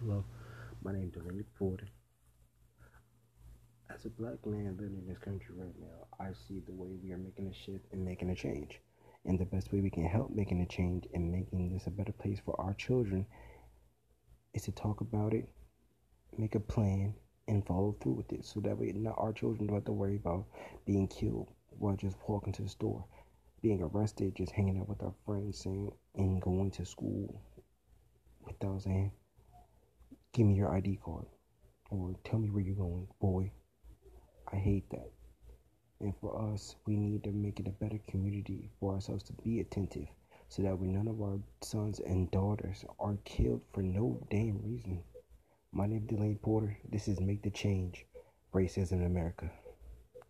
Hello, my name is Delaney Porter. As a black man living in this country right now, I see the way we are making a shift and making a change. And the best way we can help making a change and making this a better place for our children is to talk about it, make a plan, and follow through with it. So that way not our children don't have to worry about being killed while just walking to the store, being arrested, just hanging out with our friends and going to school without saying give me your ID card or tell me where you're going, boy. I hate that. And for us, we need to make it a better community for ourselves to be attentive so that way none of our sons and daughters are killed for no damn reason. My name is Delaney Porter. This is Make the Change Racism in America.